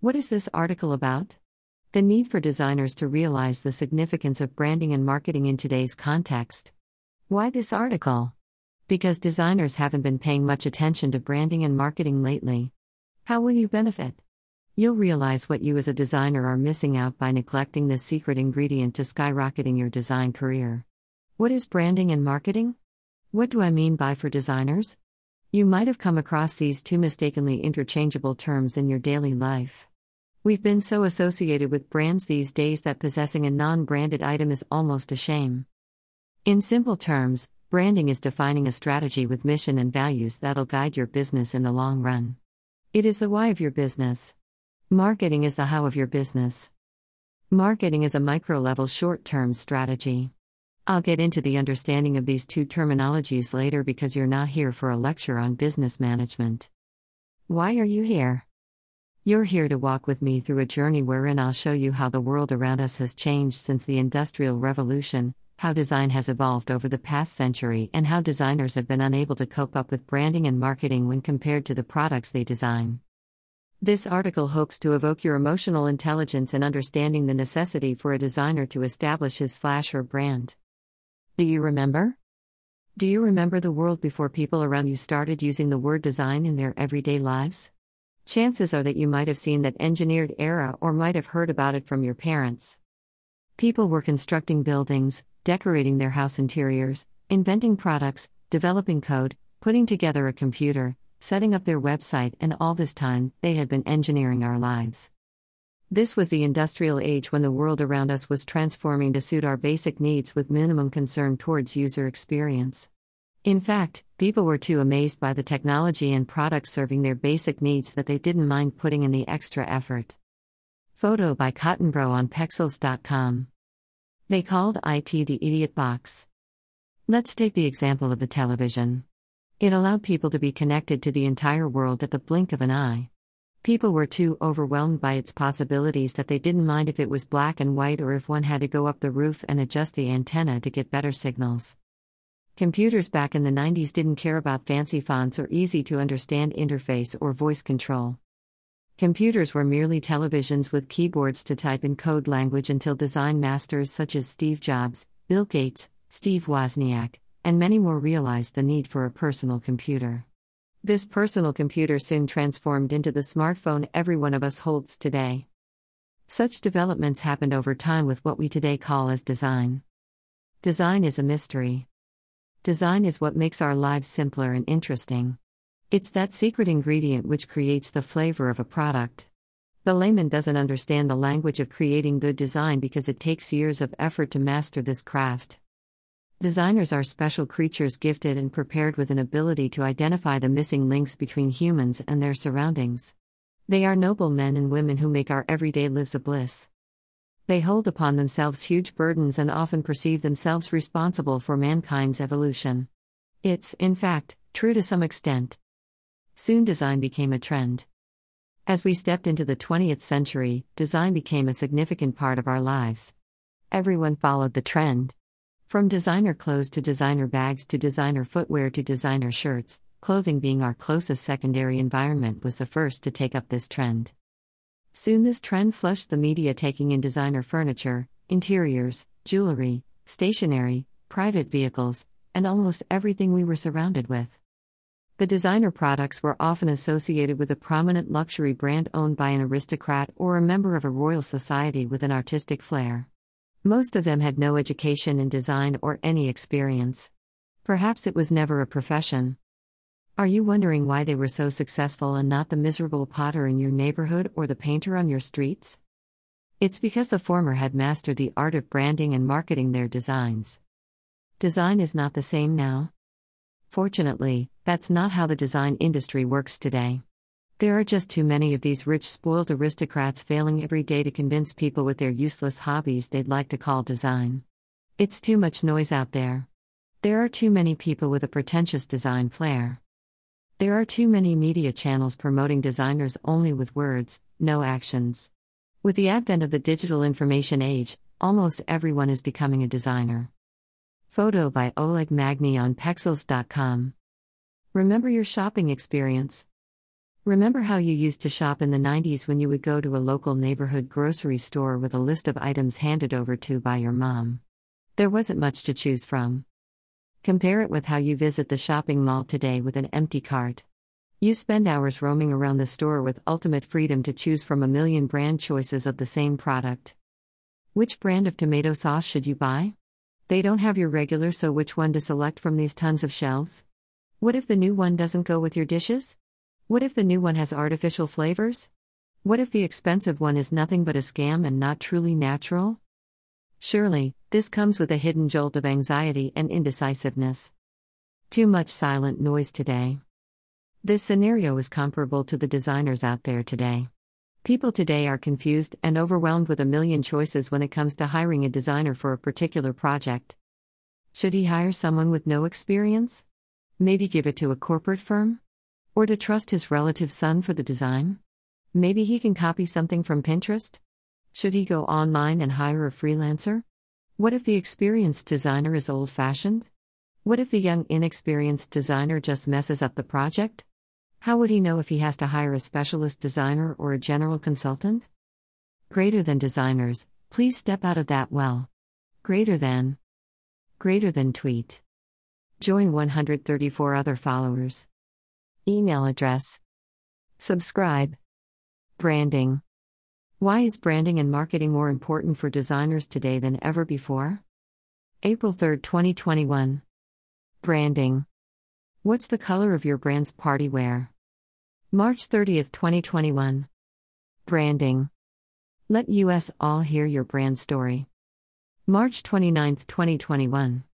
What is this article about? The need for designers to realize the significance of branding and marketing in today's context. Why this article? Because designers haven't been paying much attention to branding and marketing lately. How will you benefit? You'll realize what you as a designer are missing out by neglecting this secret ingredient to skyrocketing your design career. What is branding and marketing? What do I mean by for designers? You might have come across these two mistakenly interchangeable terms in your daily life. We've been so associated with brands these days that possessing a non branded item is almost a shame. In simple terms, branding is defining a strategy with mission and values that'll guide your business in the long run. It is the why of your business. Marketing is the how of your business. Marketing is a micro level short term strategy. I'll get into the understanding of these two terminologies later because you're not here for a lecture on business management. Why are you here? You're here to walk with me through a journey wherein I'll show you how the world around us has changed since the Industrial Revolution, how design has evolved over the past century, and how designers have been unable to cope up with branding and marketing when compared to the products they design. This article hopes to evoke your emotional intelligence in understanding the necessity for a designer to establish his slash her brand. Do you remember? Do you remember the world before people around you started using the word design in their everyday lives? Chances are that you might have seen that engineered era or might have heard about it from your parents. People were constructing buildings, decorating their house interiors, inventing products, developing code, putting together a computer, setting up their website, and all this time, they had been engineering our lives. This was the industrial age when the world around us was transforming to suit our basic needs with minimum concern towards user experience. In fact, people were too amazed by the technology and products serving their basic needs that they didn't mind putting in the extra effort. Photo by Cottonbro on Pexels.com. They called IT the idiot box. Let's take the example of the television. It allowed people to be connected to the entire world at the blink of an eye. People were too overwhelmed by its possibilities that they didn't mind if it was black and white or if one had to go up the roof and adjust the antenna to get better signals. Computers back in the 90s didn't care about fancy fonts or easy to understand interface or voice control. Computers were merely televisions with keyboards to type in code language until design masters such as Steve Jobs, Bill Gates, Steve Wozniak, and many more realized the need for a personal computer. This personal computer soon transformed into the smartphone every one of us holds today. Such developments happened over time with what we today call as design. Design is a mystery. Design is what makes our lives simpler and interesting. It's that secret ingredient which creates the flavor of a product. The layman doesn't understand the language of creating good design because it takes years of effort to master this craft. Designers are special creatures gifted and prepared with an ability to identify the missing links between humans and their surroundings. They are noble men and women who make our everyday lives a bliss. They hold upon themselves huge burdens and often perceive themselves responsible for mankind's evolution. It's, in fact, true to some extent. Soon design became a trend. As we stepped into the 20th century, design became a significant part of our lives. Everyone followed the trend. From designer clothes to designer bags to designer footwear to designer shirts, clothing being our closest secondary environment was the first to take up this trend. Soon this trend flushed the media, taking in designer furniture, interiors, jewelry, stationery, private vehicles, and almost everything we were surrounded with. The designer products were often associated with a prominent luxury brand owned by an aristocrat or a member of a royal society with an artistic flair. Most of them had no education in design or any experience. Perhaps it was never a profession. Are you wondering why they were so successful and not the miserable potter in your neighborhood or the painter on your streets? It's because the former had mastered the art of branding and marketing their designs. Design is not the same now. Fortunately, that's not how the design industry works today. There are just too many of these rich, spoiled aristocrats failing every day to convince people with their useless hobbies they'd like to call design. It's too much noise out there. There are too many people with a pretentious design flair. There are too many media channels promoting designers only with words, no actions. With the advent of the digital information age, almost everyone is becoming a designer. Photo by Oleg Magni on Pexels.com. Remember your shopping experience. Remember how you used to shop in the 90s when you would go to a local neighborhood grocery store with a list of items handed over to by your mom? There wasn't much to choose from. Compare it with how you visit the shopping mall today with an empty cart. You spend hours roaming around the store with ultimate freedom to choose from a million brand choices of the same product. Which brand of tomato sauce should you buy? They don't have your regular, so which one to select from these tons of shelves? What if the new one doesn't go with your dishes? What if the new one has artificial flavors? What if the expensive one is nothing but a scam and not truly natural? Surely, this comes with a hidden jolt of anxiety and indecisiveness. Too much silent noise today. This scenario is comparable to the designers out there today. People today are confused and overwhelmed with a million choices when it comes to hiring a designer for a particular project. Should he hire someone with no experience? Maybe give it to a corporate firm? Or to trust his relative son for the design? Maybe he can copy something from Pinterest? Should he go online and hire a freelancer? What if the experienced designer is old fashioned? What if the young, inexperienced designer just messes up the project? How would he know if he has to hire a specialist designer or a general consultant? Greater than designers, please step out of that well. Greater than. Greater than tweet. Join 134 other followers. Email address. Subscribe. Branding. Why is branding and marketing more important for designers today than ever before? April 3, 2021. Branding. What's the color of your brand's party wear? March 30, 2021. Branding. Let US all hear your brand story. March 29, 2021.